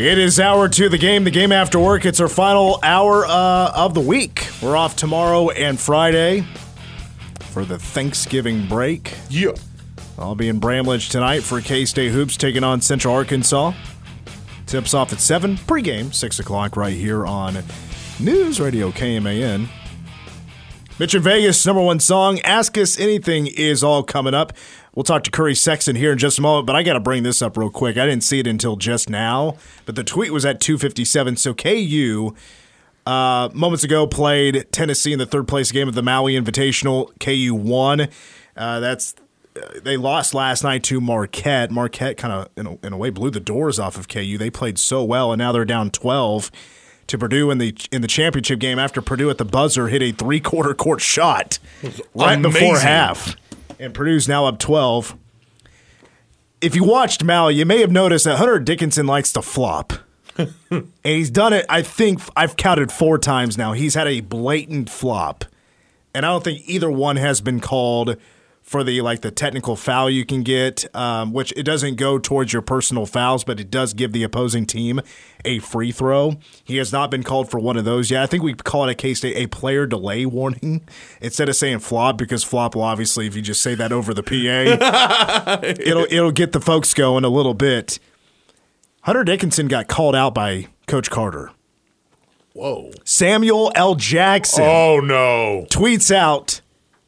It is hour two of the game, the game after work. It's our final hour uh, of the week. We're off tomorrow and Friday for the Thanksgiving break. Yeah. I'll be in Bramlage tonight for K State Hoops taking on Central Arkansas. Tips off at 7, pregame, 6 o'clock, right here on News Radio KMAN. Mitch in Vegas, number one song, Ask Us Anything, is all coming up. We'll talk to Curry Sexton here in just a moment, but I got to bring this up real quick. I didn't see it until just now, but the tweet was at 257. So KU, uh, moments ago, played Tennessee in the third place game of the Maui Invitational. KU won. Uh, that's uh, they lost last night to Marquette. Marquette kind of, in, in a way, blew the doors off of KU. They played so well, and now they're down 12 to Purdue in the in the championship game after Purdue at the buzzer hit a three quarter court shot right amazing. before half, and Purdue's now up twelve. If you watched Maui, you may have noticed that Hunter Dickinson likes to flop. and he's done it, I think I've counted four times now. He's had a blatant flop. And I don't think either one has been called for the like the technical foul you can get, um, which it doesn't go towards your personal fouls, but it does give the opposing team a free throw. He has not been called for one of those yet. I think we call it a case a player delay warning instead of saying flop because flop will obviously if you just say that over the PA, it'll it'll get the folks going a little bit. Hunter Dickinson got called out by Coach Carter. Whoa. Samuel L. Jackson Oh no. tweets out,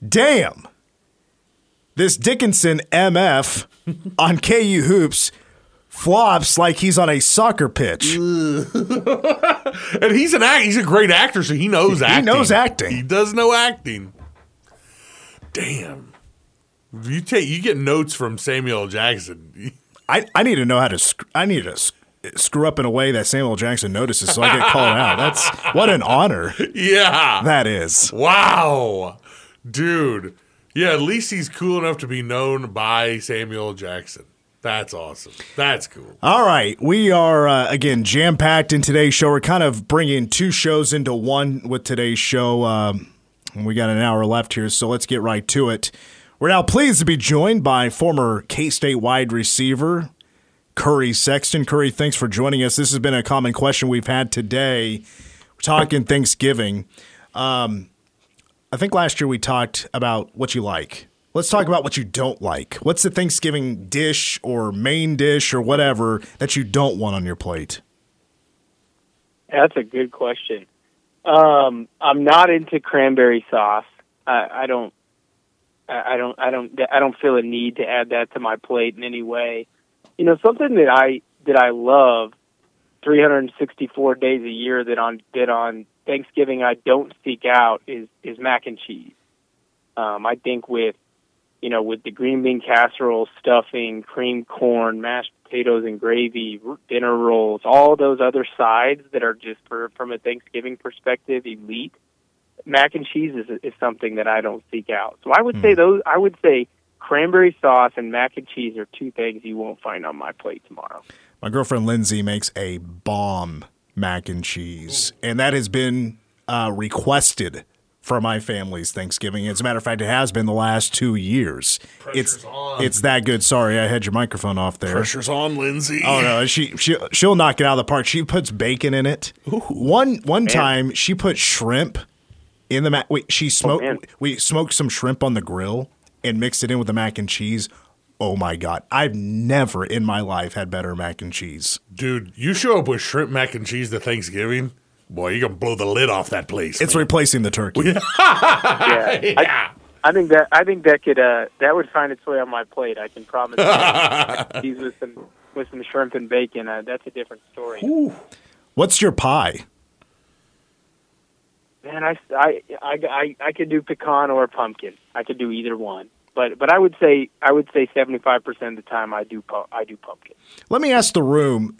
"Damn, this Dickinson MF on KU hoops flops like he's on a soccer pitch. And he's an act. He's a great actor, so he knows He acting. knows acting. He does know acting. Damn. You take you get notes from Samuel Jackson. I, I need to know how to sc- I need to sc- screw up in a way that Samuel Jackson notices, so I get called out. That's what an honor yeah. that is. Wow. Dude. Yeah, at least he's cool enough to be known by Samuel Jackson. That's awesome. That's cool. All right, we are uh, again jam packed in today's show. We're kind of bringing two shows into one with today's show. Um, we got an hour left here, so let's get right to it. We're now pleased to be joined by former K State wide receiver Curry Sexton. Curry, thanks for joining us. This has been a common question we've had today. We're talking Thanksgiving. Um, I think last year we talked about what you like. Let's talk about what you don't like. What's the Thanksgiving dish or main dish or whatever that you don't want on your plate? That's a good question. Um, I'm not into cranberry sauce. I, I don't. I don't. I don't. I don't feel a need to add that to my plate in any way. You know, something that I that I love, 364 days a year that on that on Thanksgiving I don't seek out is is mac and cheese. Um, I think with you know, with the green bean casserole, stuffing, cream corn, mashed potatoes and gravy, dinner rolls, all those other sides that are just for from a Thanksgiving perspective elite. Mac and cheese is is something that I don't seek out. So I would say those I would say cranberry sauce and mac and cheese are two things you won't find on my plate tomorrow. My girlfriend Lindsay makes a bomb mac and cheese, and that has been uh, requested for my family's Thanksgiving. As a matter of fact, it has been the last two years. it's on. it's that good. Sorry, I had your microphone off there. Pressure's on Lindsay. Oh no, she she she'll knock it out of the park. She puts bacon in it. One one time she put shrimp in the mac. Wait, she smoked. man. we smoked some shrimp on the grill and mixed it in with the mac and cheese. Oh my god, I've never in my life had better mac and cheese. Dude, you show up with shrimp mac and cheese to Thanksgiving, boy, you're gonna blow the lid off that place. It's man. replacing the turkey. Yeah. I, yeah. I think that I think that could uh, that would find its way on my plate. I can promise. you. Cheese with some with some shrimp and bacon. Uh, that's a different story. What's your pie? Man, I, I, I, I, I could do pecan or pumpkin. I could do either one. But but I would say I would say seventy five percent of the time I do pu- I do pumpkin. Let me ask the room.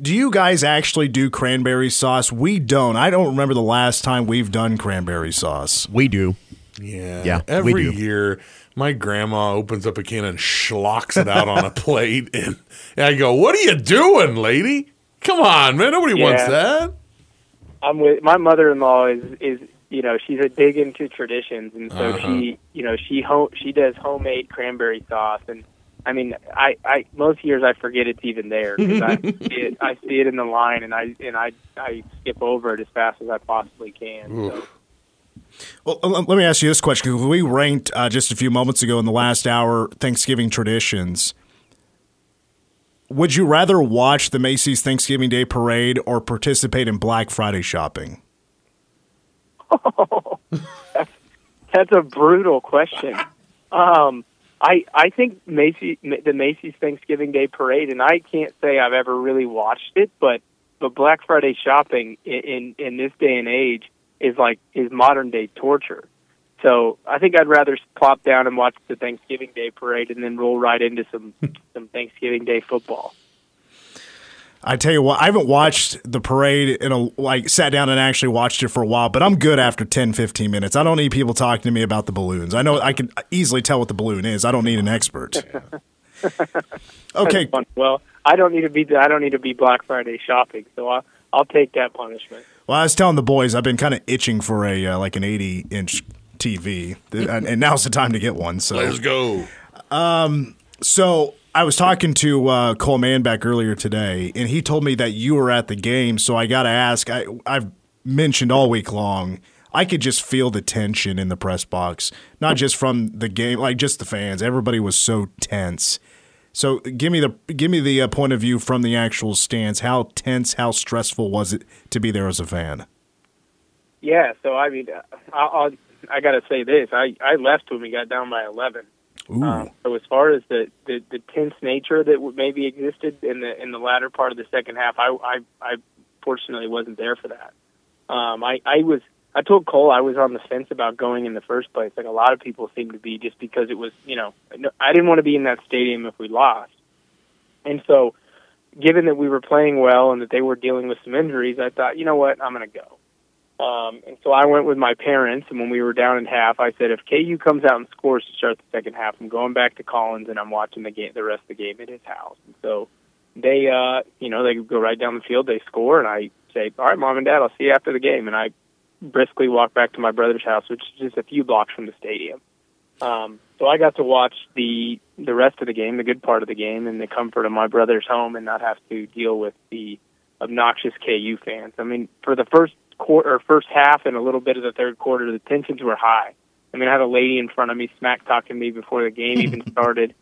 Do you guys actually do cranberry sauce? We don't. I don't remember the last time we've done cranberry sauce. We do. Yeah. Yeah, we Every do. year, my grandma opens up a can and schlocks it out on a plate. And, and I go, What are you doing, lady? Come on, man. Nobody wants that. I'm with my mother in law is is you know she's a big into traditions and so Uh-huh. she you know she ho- she does homemade cranberry sauce and I mean, I, I most years I forget it's even there because I see it I see it in the line and I and I I skip over it as fast as I possibly can. So. Well, let me ask you this question we ranked uh, just a few moments ago in the last hour Thanksgiving traditions. Would you rather watch the Macy's Thanksgiving Day Parade or participate in Black Friday shopping? that's, that's a brutal question. Um, I I think Macy the Macy's Thanksgiving Day Parade, and I can't say I've ever really watched it, but but Black Friday shopping in in, in this day and age is like is modern day torture. So I think I'd rather plop down and watch the Thanksgiving Day Parade and then roll right into some some Thanksgiving Day football. I tell you what, I haven't watched the parade in a like sat down and actually watched it for a while, but I'm good after 10, 15 minutes. I don't need people talking to me about the balloons. I know I can easily tell what the balloon is. I don't need an expert. okay. Well, I don't need to be I don't need to be Black Friday shopping, so I'll, I'll take that punishment. Well, I was telling the boys I've been kind of itching for a uh, like an 80 inch TV, and now's the time to get one. So let's go. Um, so I was talking to uh, Cole Manbeck earlier today, and he told me that you were at the game. So I got to ask. I, I've mentioned all week long. I could just feel the tension in the press box, not just from the game, like just the fans. Everybody was so tense. So give me the give me the uh, point of view from the actual stands. How tense, how stressful was it to be there as a fan? Yeah, so I mean, I'll, I'll I got to say this: I I left when we got down by eleven, um, so as far as the, the the tense nature that maybe existed in the in the latter part of the second half, I I, I fortunately wasn't there for that. Um, I I was I told Cole I was on the fence about going in the first place, like a lot of people seem to be, just because it was you know I didn't want to be in that stadium if we lost, and so given that we were playing well and that they were dealing with some injuries, I thought you know what I'm going to go. Um, and so I went with my parents, and when we were down in half, I said, if KU comes out and scores to start the second half, I'm going back to Collins and I'm watching the game, the rest of the game at his house. And so they, uh, you know, they go right down the field, they score, and I say, all right, mom and dad, I'll see you after the game. And I briskly walk back to my brother's house, which is just a few blocks from the stadium. Um, so I got to watch the the rest of the game, the good part of the game, in the comfort of my brother's home, and not have to deal with the obnoxious KU fans. I mean, for the first quarter, or first half, and a little bit of the third quarter, the tensions were high. I mean, I had a lady in front of me smack talking me before the game even started.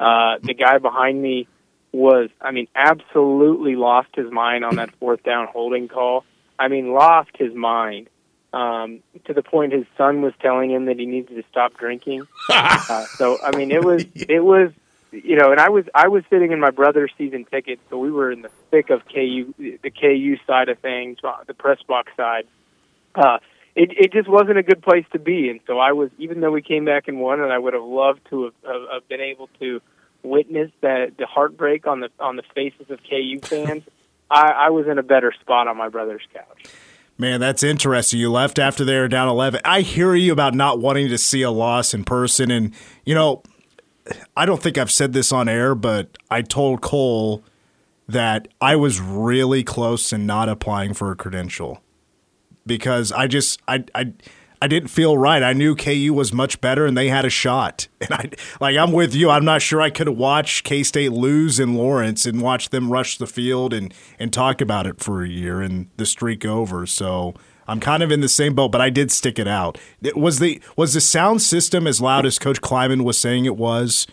Uh, the guy behind me was, I mean, absolutely lost his mind on that fourth down holding call. I mean, lost his mind um, to the point his son was telling him that he needed to stop drinking. uh, so, I mean, it was it was you know, and I was I was sitting in my brother's season ticket, so we were in the thick of KU, the KU side of things, uh, the press box side. Uh, it it just wasn't a good place to be, and so I was, even though we came back and won, and I would have loved to have, have, have been able to witness that the heartbreak on the on the faces of KU fans. I, I was in a better spot on my brother's couch. Man, that's interesting. You left after they were down 11. I hear you about not wanting to see a loss in person. And, you know, I don't think I've said this on air, but I told Cole that I was really close in not applying for a credential because I just I I I didn't feel right. I knew KU was much better and they had a shot. And I like I'm with you. I'm not sure I could have watched K State lose in Lawrence and watch them rush the field and and talk about it for a year and the streak over. So I'm kind of in the same boat, but I did stick it out. It was the was the sound system as loud as Coach Klieman was saying it was?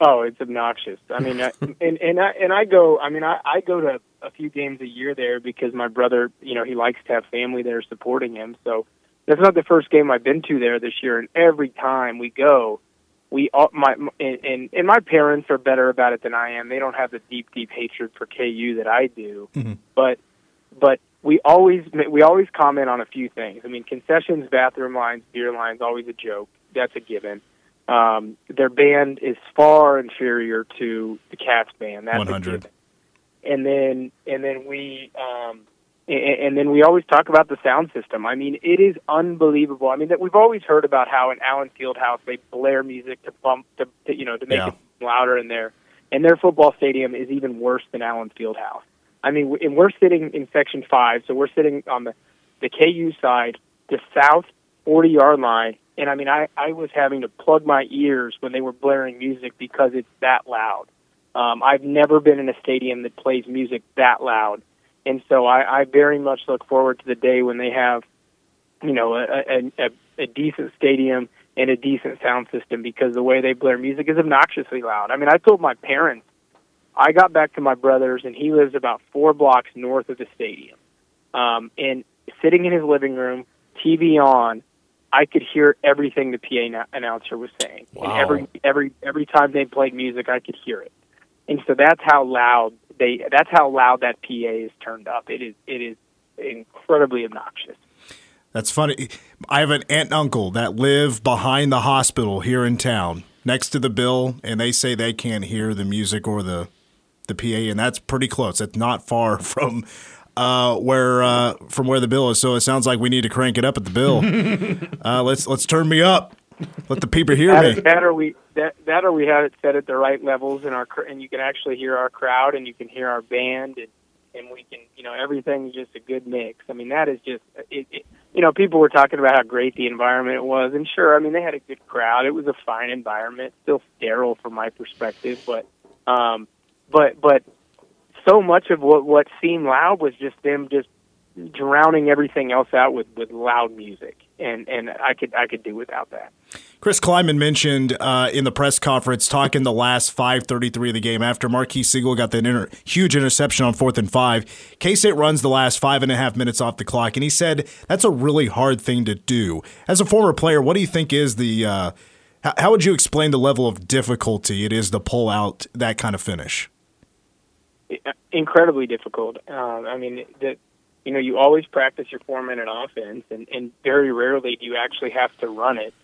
Oh, it's obnoxious. I mean, I, and and I and I go. I mean, I, I go to a few games a year there because my brother, you know, he likes to have family there supporting him. So that's not the first game I've been to there this year. And every time we go, we all my and and, and my parents are better about it than I am. They don't have the deep deep hatred for KU that I do. Mm-hmm. But but we always we always comment on a few things. I mean, concessions, bathroom lines, beer lines, always a joke. That's a given. Um, their band is far inferior to the Cats band. That's 100. And then and then we um, and, and then we always talk about the sound system. I mean, it is unbelievable. I mean, that we've always heard about how in Allen Fieldhouse they blare music to bump to, to you know to make yeah. it louder in there. And their football stadium is even worse than Allen Fieldhouse. I mean, and we're sitting in section five, so we're sitting on the the KU side, the south 40 yard line, And I mean, I I was having to plug my ears when they were blaring music because it's that loud. Um, I've never been in a stadium that plays music that loud, and so I, I very much look forward to the day when they have, you know, a, a, a, a decent stadium and a decent sound system because the way they blare music is obnoxiously loud. I mean, I told my parents, I got back to my brother's, and he lives about four blocks north of the stadium. Um, and sitting in his living room, TV on, I could hear everything the PA na- announcer was saying. Wow. And every every every time they played music, I could hear it. And so that's how loud they that's how loud that PA is turned up. It is it is incredibly obnoxious. That's funny. I have an aunt and uncle that live behind the hospital here in town, next to the bill, and they say they can't hear the music or the the PA, and that's pretty close. That's not far from uh, where uh, from where the bill is. So it sounds like we need to crank it up at the bill. uh, let's let's turn me up. Let the people hear That, me. that or we that that or we have it set at the right levels in our cr- and you can actually hear our crowd and you can hear our band and and we can you know everything's just a good mix. I mean that is just it, it you know people were talking about how great the environment was and sure I mean they had a good crowd. It was a fine environment, still sterile from my perspective, but um but but so much of what what seemed loud was just them just drowning everything else out with with loud music and and I could I could do without that. Chris Klieman mentioned uh, in the press conference talking the last 5:33 of the game after Marques Sigle got that inter- huge interception on fourth and five. K State runs the last five and a half minutes off the clock, and he said that's a really hard thing to do. As a former player, what do you think is the uh, how, how would you explain the level of difficulty it is to pull out that kind of finish? Incredibly difficult. Um, I mean, that you know, you always practice your four minute offense, and, and very rarely do you actually have to run it.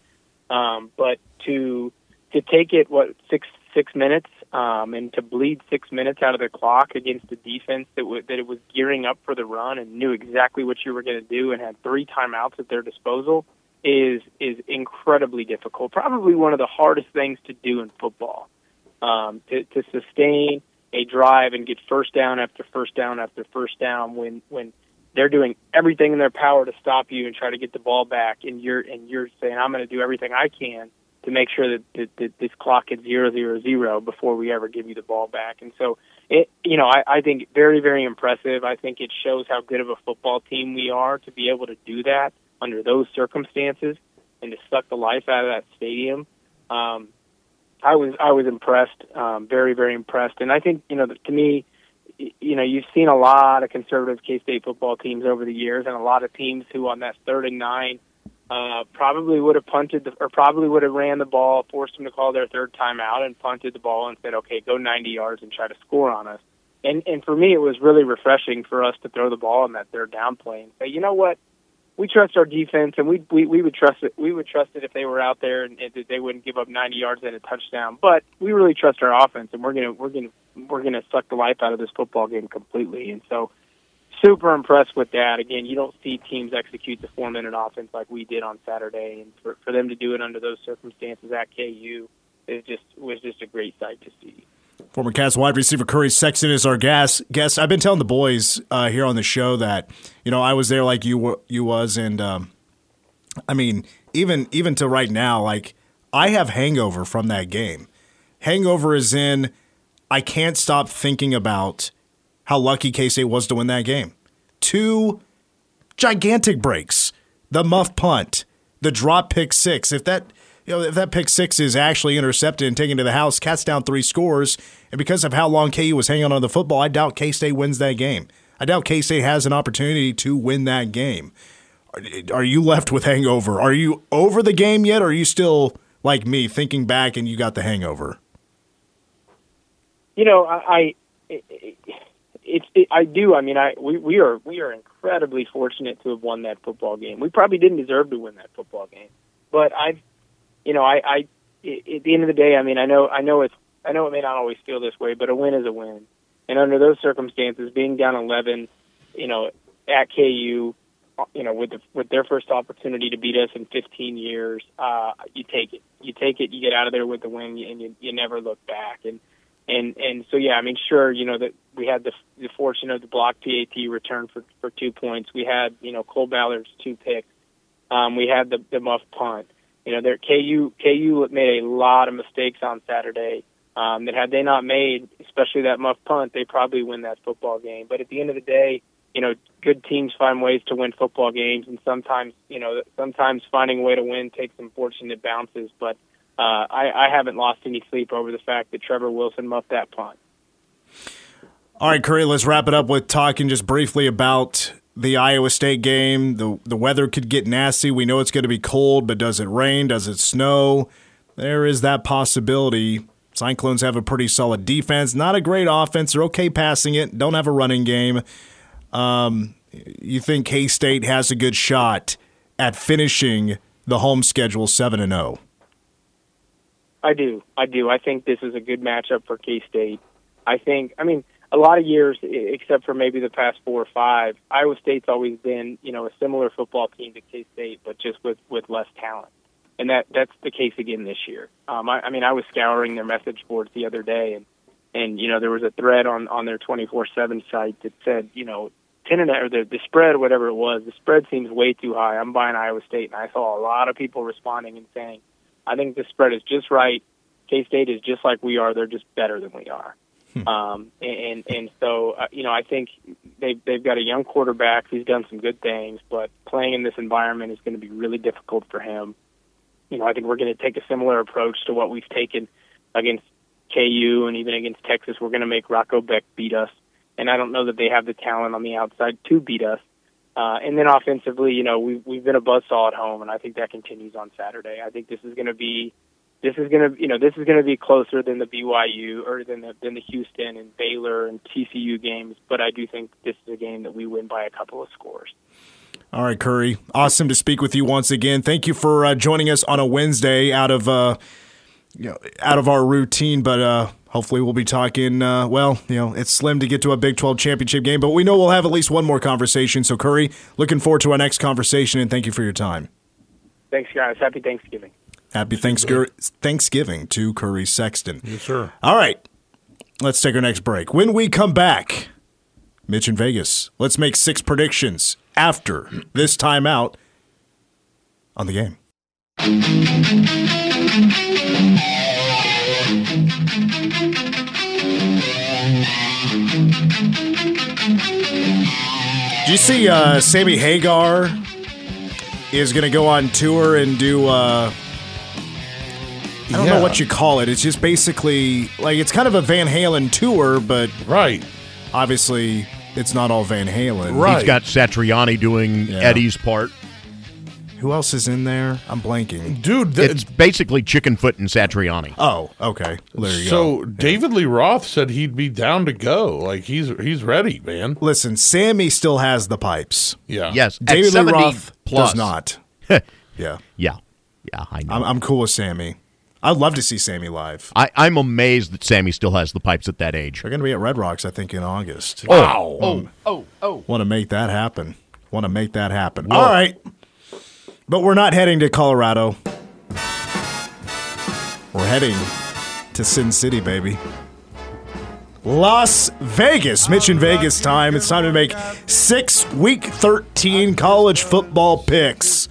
Um, but to to take it what six six minutes um, and to bleed six minutes out of the clock against the defense that w- that it was gearing up for the run and knew exactly what you were going to do and had three timeouts at their disposal is is incredibly difficult. Probably one of the hardest things to do in football. Um, to, to sustain a drive and get first down after first down after first down when when they're doing everything in their power to stop you and try to get the ball back. And you're and you're saying I'm going to do everything I can to make sure that, that, that this clock is zero zero zero before we ever give you the ball back. And so it you know I, I think very very impressive. I think it shows how good of a football team we are to be able to do that under those circumstances and to suck the life out of that stadium. Um, I was I was impressed, um, very very impressed, and I think you know to me, you know you've seen a lot of conservative K State football teams over the years, and a lot of teams who on that third and nine uh, probably would have punted the, or probably would have ran the ball, forced them to call their third timeout, and punted the ball and said, okay, go 90 yards and try to score on us. And and for me, it was really refreshing for us to throw the ball in that third down play and say, you know what, we trust our defense, and we we we would trust it. We would trust it if they were out there and, and they wouldn't give up 90 yards and a touchdown. But we really trust our offense, and we're gonna we're gonna we're gonna suck the life out of this football game completely. And so, super impressed with that. Again, you don't see teams execute the four minute offense like we did on Saturday, and for for them to do it under those circumstances at KU is just was just a great sight to see. Former Cats wide receiver Curry Sexton is our guest. Guest. I've been telling the boys uh, here on the show that you know I was there like you were, you was, and um, I mean even even to right now, like I have hangover from that game. Hangover is in. I can't stop thinking about how lucky K State was to win that game. Two gigantic breaks, the muff punt, the drop pick six. If that you know, if that pick six is actually intercepted and taken to the house, Cats down three scores, and because of how long KU was hanging on to the football, I doubt K State wins that game. I doubt K State has an opportunity to win that game. Are, you left with hangover? Are you over the game yet, or are you still like me thinking back and you got the hangover? You know, I, I it's it, I do. I mean, I we, we are we are incredibly fortunate to have won that football game. We probably didn't deserve to win that football game, but I've you know, I, I at the end of the day, I mean, I know, I know it's, I know it may not always feel this way, but a win is a win. And under those circumstances, being down 11, you know, at KU, you know, with the, with their first opportunity to beat us in 15 years, uh, you take it. You take it. You get out of there with the win, and you you never look back. And and and so yeah, I mean, sure, you know that we had the the fortune of the block PAT return for for two points. We had you know Cole Ballard's two picks. Um, we had the the muff punt You know, their KU KU made a lot of mistakes on Saturday. Um, that had they not made, especially that muff punt, they probably win that football game. But at the end of the day, you know, good teams find ways to win football games, and sometimes, you know, sometimes finding a way to win takes some fortunate bounces. But uh, I, I haven't lost any sleep over the fact that Trevor Wilson muffed that punt. All right, Curry, let's wrap it up with talking just briefly about the Iowa State game. The the weather could get nasty. We know it's going to be cold, but does it rain? Does it snow? There is that possibility. Cyclones have a pretty solid defense, not a great offense. They're okay passing it. Don't have a running game. Um, you think K State has a good shot at finishing the home schedule seven and zero? I do. I do. I think this is a good matchup for K State. I think. I mean, a lot of years, except for maybe the past four or five, Iowa State's always been, you know, a similar football team to K State, but just with with less talent. And that that's the case again this year. Um, I, I mean, I was scouring their message boards the other day, and and you know there was a thread on on their twenty four seven site that said, you know, ten and or the the spread, whatever it was, the spread seems way too high. I'm buying Iowa State, and I saw a lot of people responding and saying I think the spread is just right. K State is just like we are; they're just better than we are. Hmm. Um, and and so uh, you know, I think they they've got a young quarterback who's done some good things, but playing in this environment is going to be really difficult for him. You know, I think we're going to take a similar approach to what we've taken against KU and even against Texas. We're going to make Rocco Becht beat us, and I don't know that they have the talent on the outside to beat us. Uh, and then offensively, you know, we've we've been a buzzsaw at home, and I think that continues on Saturday. I think this is going to be, this is going to, you know, this is going to be closer than the BYU or than the than the Houston and Baylor and TCU games. But I do think this is a game that we win by a couple of scores. All right, Curry. Awesome to speak with you once again. Thank you for uh, joining us on a Wednesday out of, uh, you know, out of our routine, but. Uh, hopefully we'll be talking uh, well you know it's slim to get to a big 12 championship game but we know we'll have at least one more conversation so curry looking forward to our next conversation and thank you for your time thanks guys happy thanksgiving happy thanksgiving to curry sexton. Yes sir. All right let's take our next break. When we come back mitch in vegas let's make six predictions after this timeout on the game. Do you see uh, Sammy Hagar is going to go on tour and do? Uh, I don't Yeah. know what you call it. It's just basically like it's kind of a Van Halen tour, but Right. obviously it's not all Van Halen. Right. He's got Satriani doing Yeah. Eddie's part. Who else is in there? I'm blanking. Dude, th- It's basically Chickenfoot and Satriani. Oh, okay. There you so go. David Lee Roth said he'd be down to go. Like he's he's ready, man. Listen, Sammy still has the pipes. Yeah. Yes, at David Lee Roth plus. does not. yeah, Yeah, yeah, I know. I'm, I'm cool with Sammy. I'd love to see Sammy live. I, I'm amazed that Sammy still has the pipes at that age. They're going to be at Red Rocks, I think, in August. Oh. Wow. Oh, oh, oh. oh. Want to make that happen. Want to make that happen. All right. But we're not heading to Colorado. We're heading to Sin City, baby. Las Vegas. Mitch in Vegas time. It's time to make six week 13 college football picks.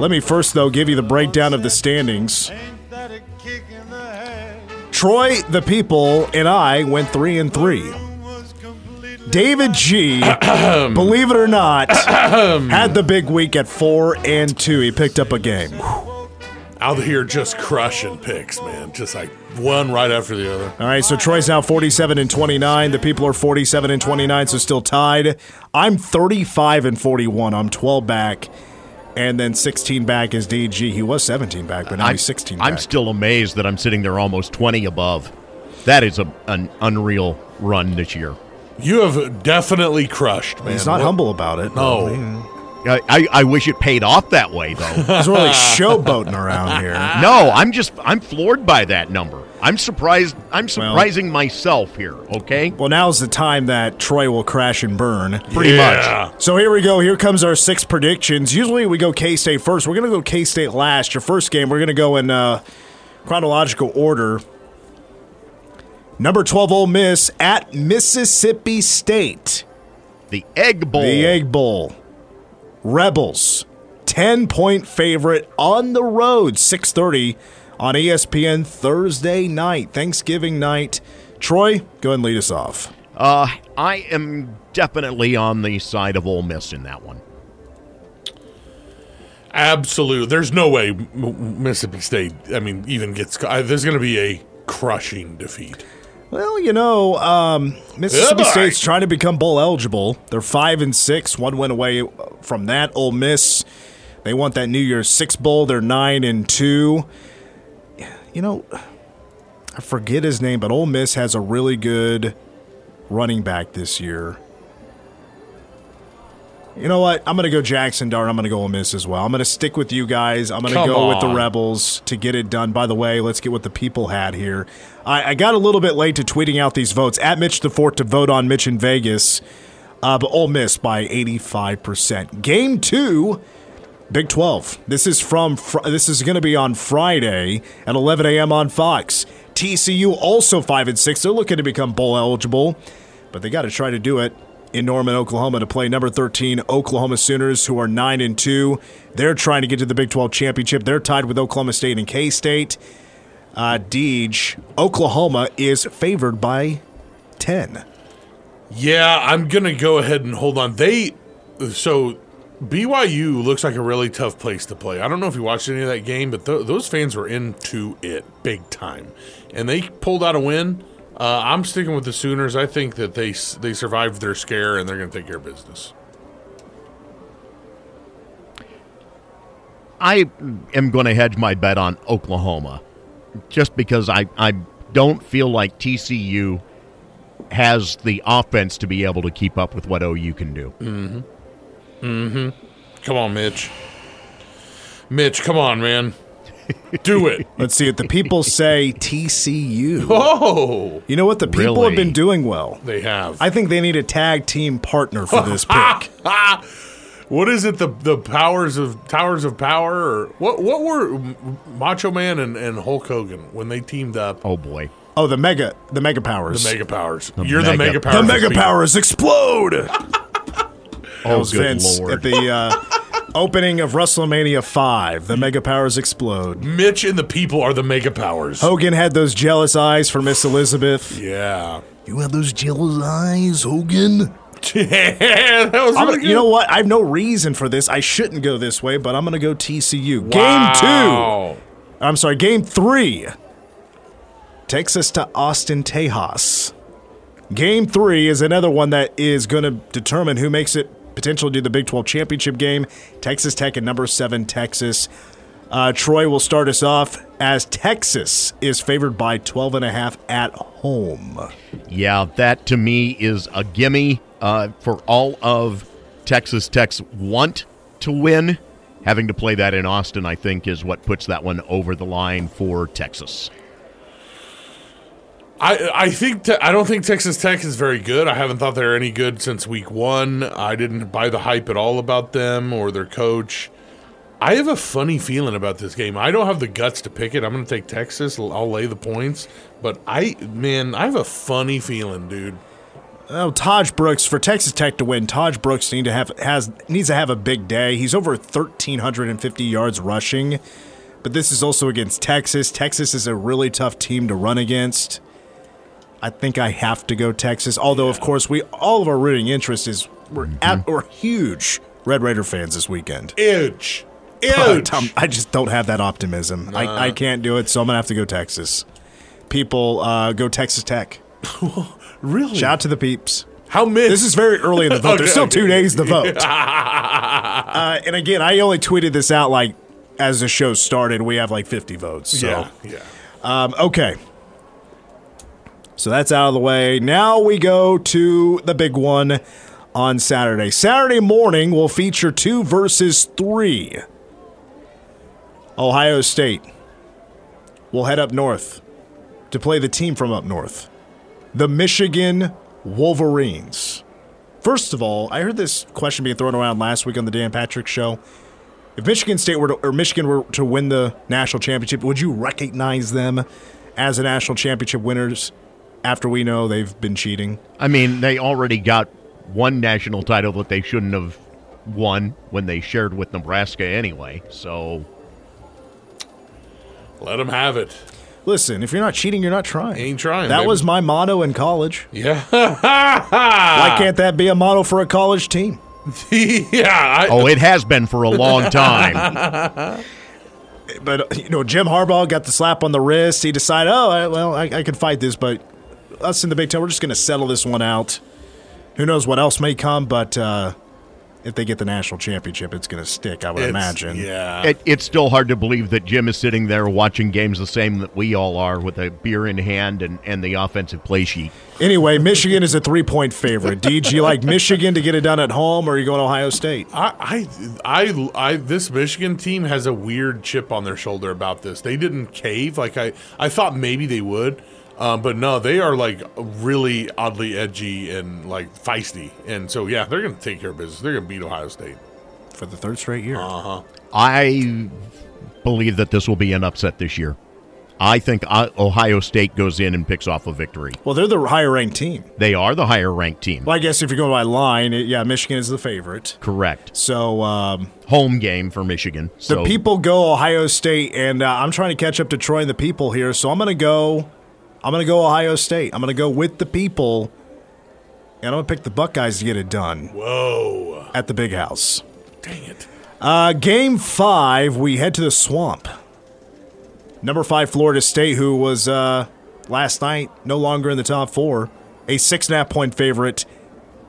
Let me first, though, give you the breakdown of the standings. Troy, the people, and I went three and three. David G, believe it or not, had the big week at four and two. He picked up a game. Out here just crushing picks, man. Just like one right after the other. All right, so Troy's now 47 and 29. The people are 47 and 29, so still tied. I'm 35 and 41. I'm 12 back. And then 16 back is DG. He was 17 back, but now I'm, he's 16 I'm still amazed that I'm sitting there almost 20 above. That is a, an unreal run this year. You have definitely crushed, man. He's not What- humble about it. No. I, I, I wish it paid off that way, though. He's really showboating around here. no, I'm just I'm floored by that number. I'm surprised. I'm surprising myself here. Okay, Well, now's the time that Troy will crash and burn. pretty Yeah. much. So here we go. Here comes our six predictions. Usually we go K State first. We're going to go K State last. Your first game, we're going to go in uh, chronological order. Number 12, Ole Miss at Mississippi State. The Egg Bowl. The Egg Bowl. Rebels 10 point favorite on the road, 6:30 on ESPN Thursday night, Thanksgiving night. Troy, go ahead and lead us off. Uh, I am definitely on the side of Ole Miss in that one. Absolute. There's no way Mississippi State. I mean, even gets. There's going to be a crushing defeat. Well, you know, um, Mississippi boy. State's trying to become bowl eligible. They're five and six, one win away from that. Ole Miss, they want that New Year's Six bowl. They're nine and two. You know, I forget his name, but Ole Miss has a really good running back this year. You know what? I'm going to go Jackson Dart. I'm going to go Ole Miss as well. I'm going to stick with you guys. I'm going to go with the. Rebels to get it done. By the way, let's get what the people had here. I, I got a little bit late to tweeting out these votes at Mitch the Fort to vote on Mitch in Vegas, uh, but Ole Miss by 85%. Game two. Big 12. This is from fr- this is going to be on Friday at 11 a.m. on Fox. TCU also 5 and 6. They're looking to become bowl eligible, but they got to try to do it in Norman, Oklahoma to play number 13 Oklahoma Sooners who are 9 and 2. They're trying to get to the Big 12 championship. They're tied with Oklahoma State and K-State. Uh Deej, Oklahoma is favored by 10. Yeah, I'm to go ahead and hold on. They. So. BYU looks like a really tough place to play. I don't know if you watched any of that game, but th- those fans were into it big time, and they pulled out a win. Uh, I'm sticking with the Sooners. I think that they they survived their scare and they're going to take care of business. I am going to hedge my bet on Oklahoma just because I, I don't feel like TCU has the offense to be able to keep up with what OU can do. Mm-hmm. Come on, Mitch. Mitch, come on, man. Do it. Let's see it. The people say TCU. Oh, You know what? The people have been doing well. they have. I think they need a tag team partner for this pick. what is it? The the powers of towers of power, or what? What were Macho Man and, and Hulk Hogan when they teamed up? Oh, boy. Oh, the mega, the mega powers. The Mega Powers. You're the Mega- Mega Powers. The mega powers explode. Oh, was good Vince Lord. at the uh, opening of WrestleMania Five. The mega powers explode. Mitch and the people are the Mega Powers. Hogan had those jealous eyes for Miss Elizabeth. Yeah. You have those jealous eyes, Hogan. that was I'm really gonna, you know what? I have no reason for this. I shouldn't go this way, but I'm going to go TCU. Wow. Game two. I'm sorry, game three takes us to Austin, Tejas. Game three is another one that is going to determine who makes it potentially to the Big 12 championship game. Texas Tech and number seven, Texas. Uh, Troy will start us off as Texas is favored by 12 and a half at home. Yeah, that to me is a gimme uh, for all of Texas Tech's want to win. Having to play that in Austin, I think, is what puts that one over the line for Texas. I I think te- I don't think Texas Tech is very good. I haven't thought they're any good since week one. I didn't buy the hype at all about them or their coach. I have a funny feeling about this game. I don't have the guts to pick it. I'm going to take Texas. I'll lay the points, but I man, I have a funny feeling, dude. Oh, Tahj Brooks for Texas Tech to win. Tahj Brooks need to have has needs to have a big day. He's over thirteen hundred and fifty yards rushing, but this is also against Texas. Texas is a really tough team to run against. I think I have to go Texas. Although, of course, we all of our rooting interest is we're at, we're huge Red Raider fans this weekend. But edge. um, I just don't have that optimism. I, I can't do it, so I'm gonna have to go Texas. People, uh, go Texas Tech. really? Shout out to the peeps. How many? This is very early in the vote. There's still okay. two days to vote. uh, and again, I only tweeted this out like as the show started. We have like 50 votes. So, yeah, yeah. um, okay. So that's out of the way. Now we go to the big one on Saturday. Saturday morning will feature two versus three. Ohio State will head up north to play the team from up north, the Michigan Wolverines. First of all, I heard this question being thrown around last week on the Dan Patrick Show. If Michigan State were to, or Michigan were to win the national championship, would you recognize them as the national championship winners after we know they've been cheating? I mean, they already got one national title that they shouldn't have won when they shared with Nebraska anyway. So Let them have it. Listen, if you're not cheating, you're not trying. Ain't trying, That baby. was my motto in college. Yeah. Why can't that be a motto for a college team? yeah. I, oh, it has been for a long time. But you know, Jim Harbaugh got the slap on the wrist. He decided, oh, I, well, I, I can fight this, but us in the Big Ten, we're just going to settle this one out. Who knows what else may come? But uh, if they get the national championship, it's going to stick. I would it's- imagine. Yeah. It, it's still hard to believe that Jim is sitting there watching games the same that we all are with a beer in hand and, and the offensive play sheet. Anyway, Michigan is a three-point favorite. Do you like Michigan to get it done at home, or are you going to Ohio State? I, I, I, I, this Michigan team has a weird chip on their shoulder about this. They didn't cave like I, I thought maybe they would, um, but no, they are like really oddly edgy and like feisty, and so yeah, they're going to take care of business. They're going to beat Ohio State. For the third straight year. I believe that this will be an upset this year. I think uh, Ohio State goes in and picks off a victory. Well, they're the higher-ranked team. They are the higher ranked team. Well, I guess if you're going by line, it, yeah, Michigan is the favorite. Correct. So um, Home game for Michigan. the people go Ohio State, and uh, I'm trying to catch up to Troy and the people here. So I'm going to go. I'm going to go Ohio State. I'm going to go with the people, and I'm going to pick the Buckeyes to get it done Whoa, at the Big House. dang it! Uh, game five, we head to the Swamp. Number five, Florida State, who was uh, last night no longer in the top four, a six and a half point favorite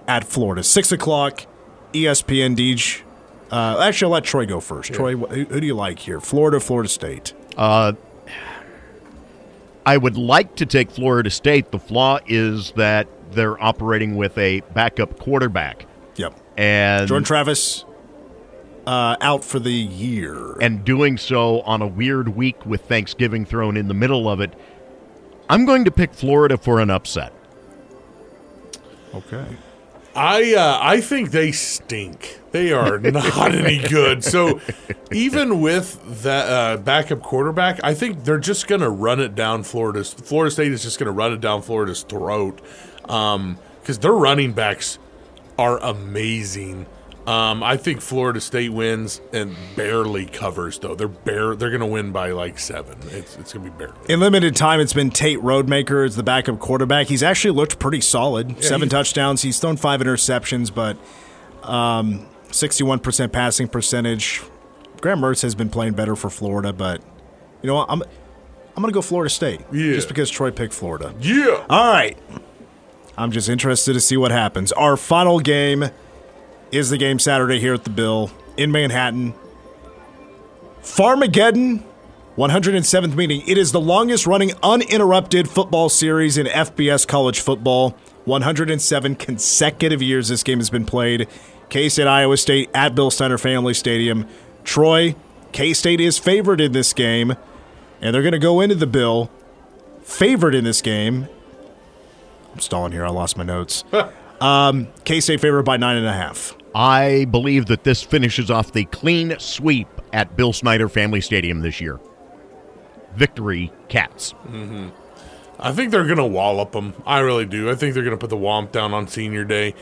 at Florida. Six o'clock, ESPN Deej. Uh, actually, I'll let Troy go first. Troy, who, who do you like here? Florida, Florida State. I would like to take Florida State. The flaw is that they're operating with a backup quarterback. Yep. And Jordan Travis uh, out for the year. and doing so on a weird week with Thanksgiving thrown in the middle of it. I'm going to pick Florida for an upset. Okay. I uh, I think they stink. They are not any good. So even with that uh, backup quarterback, I think they're just going to run it down Florida's. Florida State is just going to run it down Florida's throat because their running backs are amazing. Um, I think Florida State wins and barely covers though. They're bare. They're going to win by like seven. It's it's going to be barely. In limited time, it's been Tate Rodemaker as the backup quarterback. He's actually looked pretty solid. Seven he- touchdowns. He's thrown five interceptions, but um, 61% passing percentage. Graham Mertz has been playing better for Florida, but you know what? I'm I'm going to go Florida State Yeah. just because Troy picked Florida. Yeah. All right. I'm just interested to see what happens. Our final game is the game Saturday here at the Bill in Manhattan. Farmageddon, 107th meeting. It is the longest running uninterrupted football series in FBS college football. 107 consecutive years this game has been played. K State, Iowa State at Bill Snyder Family Stadium. Troy, K State is favored in this game, and they're going to go into the Bill favored in this game. I'm stalling here. I lost my notes. um, K State favored by nine and a half. I believe that this finishes off the clean sweep at Bill Snyder Family Stadium this year. Victory, Cats. Mm-hmm. I think they're going to wallop them. I really do. I think they're going to put the womp down on senior day.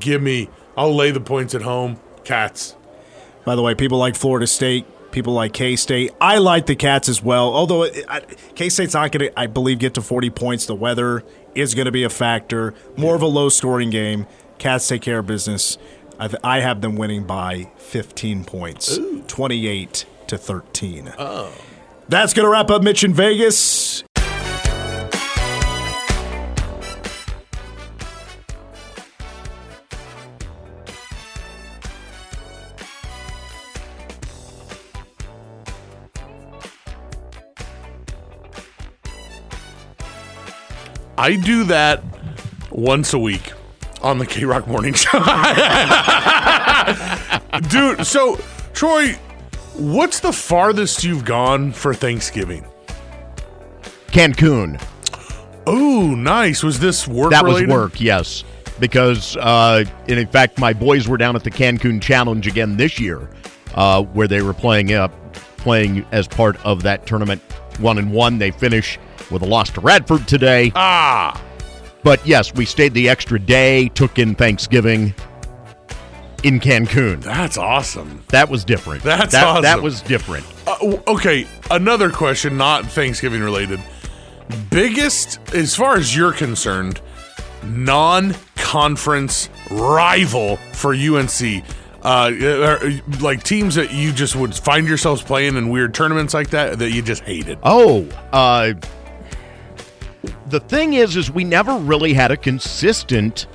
Give me, I'll lay the points at home. Cats. By the way, people like Florida State, people like K State. I like the Cats as well. Although K State's not going to, I believe, get to 40 points. The weather is going to be a factor. More of a low scoring game. Cats take care of business. I, th- I have them winning by 15 points, 28 to 13. Oh. That's going to wrap up Mitch in Vegas. I do that once a week on the K Rock Morning Show. Dude, so, Troy, what's the farthest you've gone for Thanksgiving? Cancun. Oh, nice. Was this work That related? was work, yes. Because, uh, and in fact, my boys were down at the Cancun Challenge again this year, uh, where they were playing up, playing as part of that tournament. One and one, they finish with a loss to Radford today. Ah, But yes, we stayed the extra day, took in Thanksgiving. in Cancun. That's awesome. That was different. That's that, awesome. That was different. Uh, okay, another question, not Thanksgiving related. Biggest, as far as you're concerned, non conference rival for UNC? Uh, uh, like teams that you just would find yourselves playing in weird tournaments like that that you just hated. Oh, uh, the thing is, is we never really had a consistent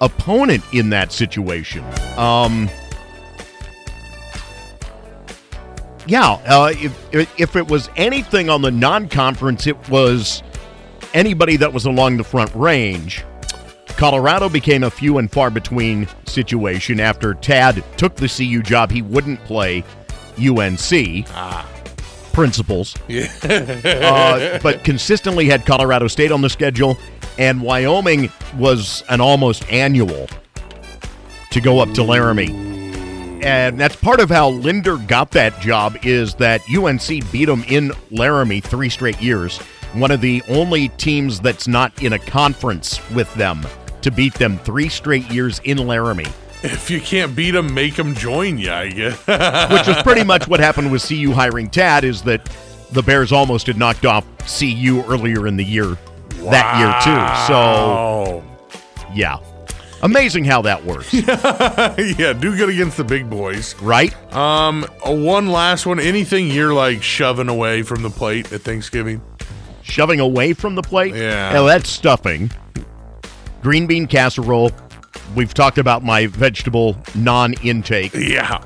opponent in that situation. Um, yeah, uh, if if it was anything on the non-conference, it was anybody that was along the front range. Colorado became a few and far between situation after Tad took the CU job. He wouldn't play UNC. Principles Yeah. uh, but consistently had Colorado State on the schedule, and Wyoming was an almost annual to go up to Laramie. And that's part of how Linder got that job is that UNC beat them in Laramie three straight years. One of the only teams that's not in a conference with them to beat them three straight years in Laramie, if you can't beat them, make them join you, I guess. which is pretty much what happened with CU hiring Tad. Is that the Bears almost had knocked off CU earlier in the year that year too. So yeah, amazing how that works, yeah, do good against the big boys. right? Um, one last one. Anything you're like shoving away from the plate at Thanksgiving? Shoving away from the plate. Yeah. Now that's stuffing. Green bean casserole. We've talked about my vegetable non-intake Yeah.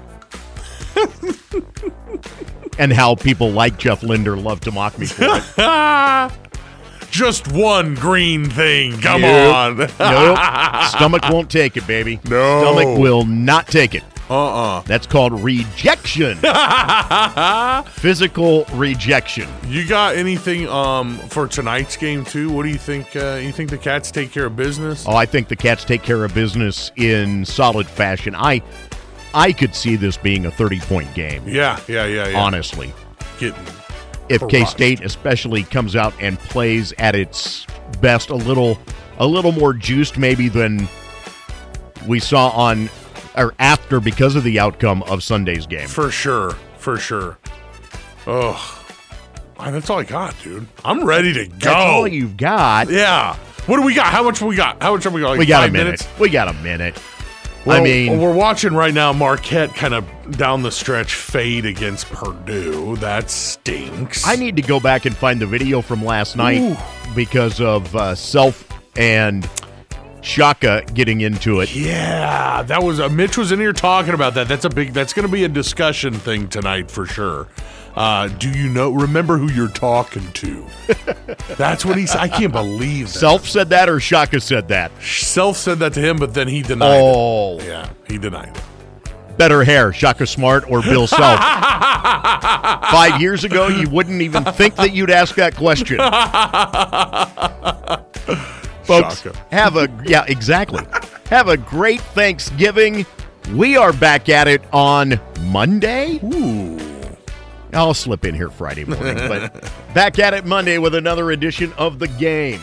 and how people like Jeff Linder love to mock me for it. Just one green thing. Come Nope. on. nope, stomach won't take it, baby. No. stomach will not take it. Uh-uh. That's called rejection. Physical rejection. You got anything um for tonight's game too? What do you think? Uh, you think the Cats take care of business? Oh, I think the Cats take care of business in solid fashion. I I could see this being a 30-point game, Yeah, yeah, yeah, yeah. honestly. Getting If K-State especially comes out and plays at its best a little a little more juiced maybe than we saw on or after because of the outcome of Sunday's game. for sure, for sure. Oh, that's all I got, dude. I'm ready to go. That's all you've got. yeah. What do we got? How much have we got? How much have we got? Like we got a minute. minutes. We got a minute. Well, I mean, we're watching right now Marquette kind of down the stretch fade against Purdue. That stinks. I need to go back and find the video from last night Ooh. because of uh, Self and Shaka getting into it. Yeah, that was uh, Mitch was in here talking about that. That's a big. That's going to be a discussion thing tonight for sure. Uh, do you know? Remember who you're talking to? That's what he said. I can't believe that. Self said that or Shaka said that? Self said that to him, but then he denied Oh, it. Yeah, he denied it. better hair, Shaka Smart or Bill Self? Five years ago, you wouldn't even think that you'd ask that question. Folks, Shaka. have a yeah, exactly. Have a great Thanksgiving. We are back at it on Monday. Ooh. I'll slip in here Friday morning, but back at it Monday with another edition of the game.